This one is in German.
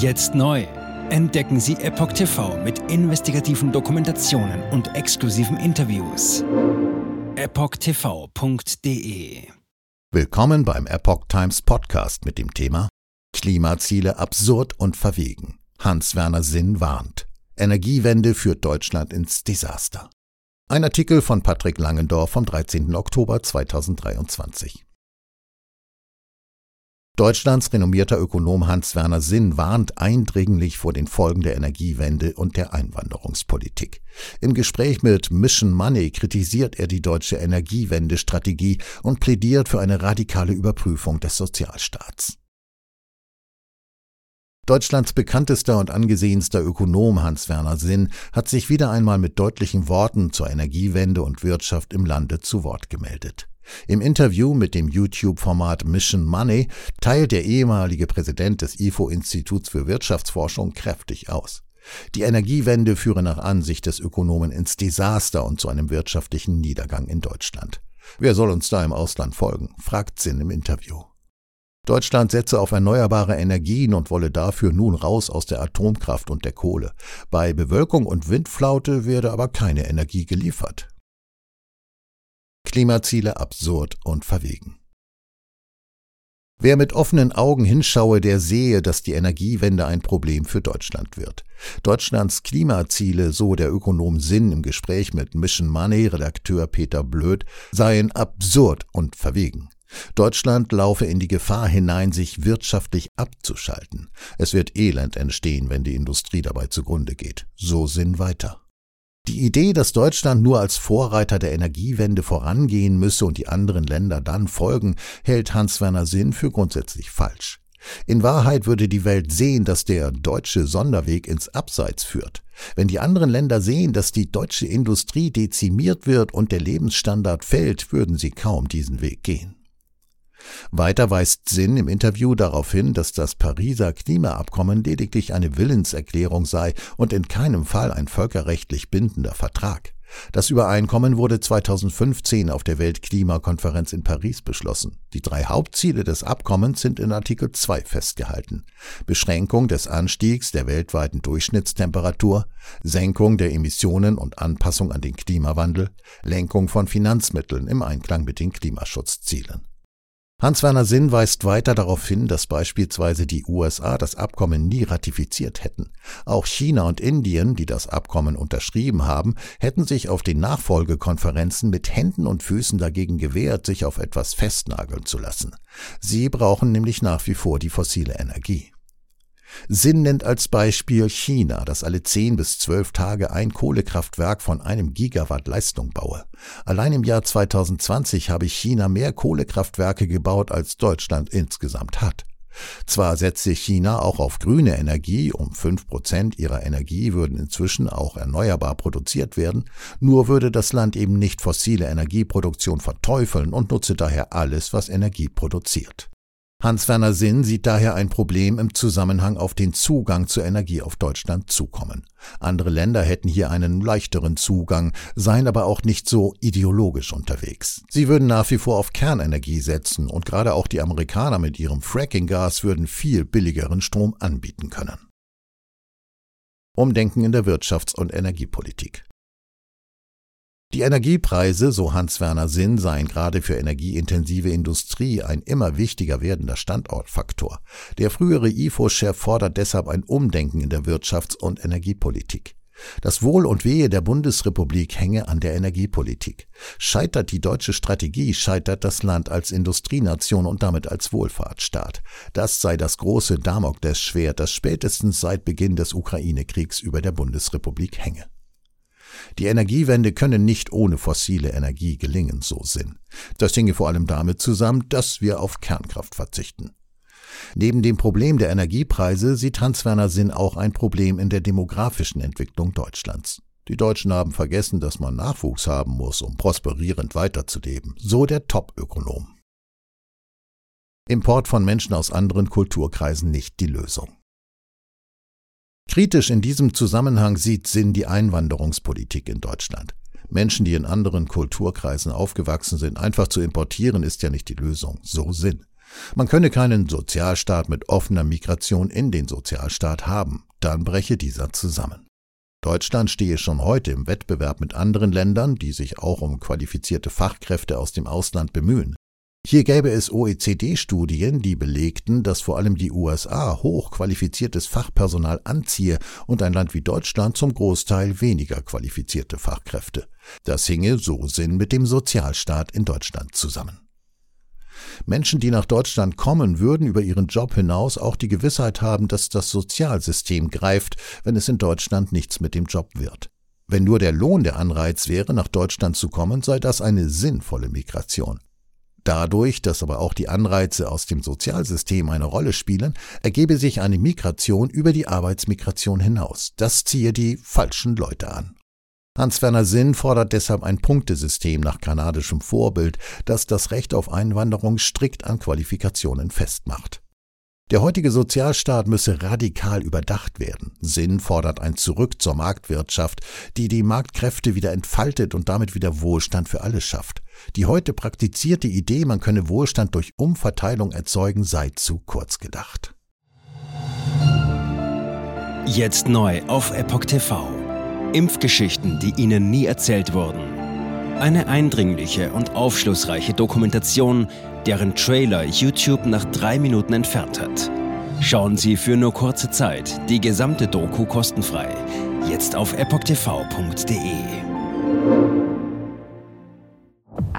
Jetzt neu. Entdecken Sie Epoch TV mit investigativen Dokumentationen und exklusiven Interviews. EpochTV.de Willkommen beim Epoch Times Podcast mit dem Thema Klimaziele absurd und verwegen. Hans-Werner Sinn warnt. Energiewende führt Deutschland ins Desaster. Ein Artikel von Patrick Langendorf vom 13. Oktober 2023. Deutschlands renommierter Ökonom Hans-Werner Sinn warnt eindringlich vor den Folgen der Energiewende und der Einwanderungspolitik. Im Gespräch mit Mission Money kritisiert er die deutsche Energiewendestrategie und plädiert für eine radikale Überprüfung des Sozialstaats. Deutschlands bekanntester und angesehenster Ökonom Hans-Werner Sinn hat sich wieder einmal mit deutlichen Worten zur Energiewende und Wirtschaft im Lande zu Wort gemeldet. Im Interview mit dem YouTube-Format Mission Money teilt der ehemalige Präsident des IFO-Instituts für Wirtschaftsforschung kräftig aus. Die Energiewende führe nach Ansicht des Ökonomen ins Desaster und zu einem wirtschaftlichen Niedergang in Deutschland. Wer soll uns da im Ausland folgen? fragt Sinn im Interview. Deutschland setze auf erneuerbare Energien und wolle dafür nun raus aus der Atomkraft und der Kohle. Bei Bewölkung und Windflaute werde aber keine Energie geliefert. Klimaziele absurd und verwegen. Wer mit offenen Augen hinschaue, der sehe, dass die Energiewende ein Problem für Deutschland wird. Deutschlands Klimaziele, so der Ökonom Sinn im Gespräch mit Mission Money Redakteur Peter Blöd, seien absurd und verwegen. Deutschland laufe in die Gefahr hinein, sich wirtschaftlich abzuschalten. Es wird Elend entstehen, wenn die Industrie dabei zugrunde geht. So Sinn weiter. Die Idee, dass Deutschland nur als Vorreiter der Energiewende vorangehen müsse und die anderen Länder dann folgen, hält Hans-Werner Sinn für grundsätzlich falsch. In Wahrheit würde die Welt sehen, dass der deutsche Sonderweg ins Abseits führt. Wenn die anderen Länder sehen, dass die deutsche Industrie dezimiert wird und der Lebensstandard fällt, würden sie kaum diesen Weg gehen. Weiter weist Sinn im Interview darauf hin, dass das Pariser Klimaabkommen lediglich eine Willenserklärung sei und in keinem Fall ein völkerrechtlich bindender Vertrag. Das Übereinkommen wurde 2015 auf der Weltklimakonferenz in Paris beschlossen. Die drei Hauptziele des Abkommens sind in Artikel 2 festgehalten. Beschränkung des Anstiegs der weltweiten Durchschnittstemperatur, Senkung der Emissionen und Anpassung an den Klimawandel, Lenkung von Finanzmitteln im Einklang mit den Klimaschutzzielen. Hans-Werner Sinn weist weiter darauf hin, dass beispielsweise die USA das Abkommen nie ratifiziert hätten. Auch China und Indien, die das Abkommen unterschrieben haben, hätten sich auf den Nachfolgekonferenzen mit Händen und Füßen dagegen gewehrt, sich auf etwas festnageln zu lassen. Sie brauchen nämlich nach wie vor die fossile Energie. Sinn nennt als Beispiel China, das alle zehn bis zwölf Tage ein Kohlekraftwerk von einem Gigawatt Leistung baue. Allein im Jahr 2020 habe China mehr Kohlekraftwerke gebaut, als Deutschland insgesamt hat. Zwar setze China auch auf grüne Energie, um fünf Prozent ihrer Energie würden inzwischen auch erneuerbar produziert werden, nur würde das Land eben nicht fossile Energieproduktion verteufeln und nutze daher alles, was Energie produziert. Hans-Werner Sinn sieht daher ein Problem im Zusammenhang auf den Zugang zur Energie auf Deutschland zukommen. Andere Länder hätten hier einen leichteren Zugang, seien aber auch nicht so ideologisch unterwegs. Sie würden nach wie vor auf Kernenergie setzen und gerade auch die Amerikaner mit ihrem Fracking-Gas würden viel billigeren Strom anbieten können. Umdenken in der Wirtschafts- und Energiepolitik. Die Energiepreise, so Hans-Werner Sinn, seien gerade für energieintensive Industrie ein immer wichtiger werdender Standortfaktor. Der frühere IFO-Chef fordert deshalb ein Umdenken in der Wirtschafts- und Energiepolitik. Das Wohl und Wehe der Bundesrepublik hänge an der Energiepolitik. Scheitert die deutsche Strategie, scheitert das Land als Industrienation und damit als Wohlfahrtsstaat. Das sei das große Damoklesschwert, das spätestens seit Beginn des Ukraine-Kriegs über der Bundesrepublik hänge. Die Energiewende könne nicht ohne fossile Energie gelingen, so Sinn. Das hinge vor allem damit zusammen, dass wir auf Kernkraft verzichten. Neben dem Problem der Energiepreise sieht Hans-Werner Sinn auch ein Problem in der demografischen Entwicklung Deutschlands. Die Deutschen haben vergessen, dass man Nachwuchs haben muss, um prosperierend weiterzuleben, so der Top-Ökonom. Import von Menschen aus anderen Kulturkreisen nicht die Lösung. Kritisch in diesem Zusammenhang sieht Sinn die Einwanderungspolitik in Deutschland. Menschen, die in anderen Kulturkreisen aufgewachsen sind, einfach zu importieren, ist ja nicht die Lösung. So Sinn. Man könne keinen Sozialstaat mit offener Migration in den Sozialstaat haben, dann breche dieser zusammen. Deutschland stehe schon heute im Wettbewerb mit anderen Ländern, die sich auch um qualifizierte Fachkräfte aus dem Ausland bemühen. Hier gäbe es OECD-Studien, die belegten, dass vor allem die USA hochqualifiziertes Fachpersonal anziehe und ein Land wie Deutschland zum Großteil weniger qualifizierte Fachkräfte. Das hinge so Sinn mit dem Sozialstaat in Deutschland zusammen. Menschen, die nach Deutschland kommen, würden über ihren Job hinaus auch die Gewissheit haben, dass das Sozialsystem greift, wenn es in Deutschland nichts mit dem Job wird. Wenn nur der Lohn der Anreiz wäre, nach Deutschland zu kommen, sei das eine sinnvolle Migration. Dadurch, dass aber auch die Anreize aus dem Sozialsystem eine Rolle spielen, ergebe sich eine Migration über die Arbeitsmigration hinaus. Das ziehe die falschen Leute an. Hans-Werner Sinn fordert deshalb ein Punktesystem nach kanadischem Vorbild, das das Recht auf Einwanderung strikt an Qualifikationen festmacht. Der heutige Sozialstaat müsse radikal überdacht werden. Sinn fordert ein Zurück zur Marktwirtschaft, die die Marktkräfte wieder entfaltet und damit wieder Wohlstand für alle schafft. Die heute praktizierte Idee, man könne Wohlstand durch Umverteilung erzeugen, sei zu kurz gedacht. Jetzt neu auf Epoch TV. Impfgeschichten, die Ihnen nie erzählt wurden. Eine eindringliche und aufschlussreiche Dokumentation, deren Trailer YouTube nach drei Minuten entfernt hat. Schauen Sie für nur kurze Zeit die gesamte Doku kostenfrei. Jetzt auf epochtv.de.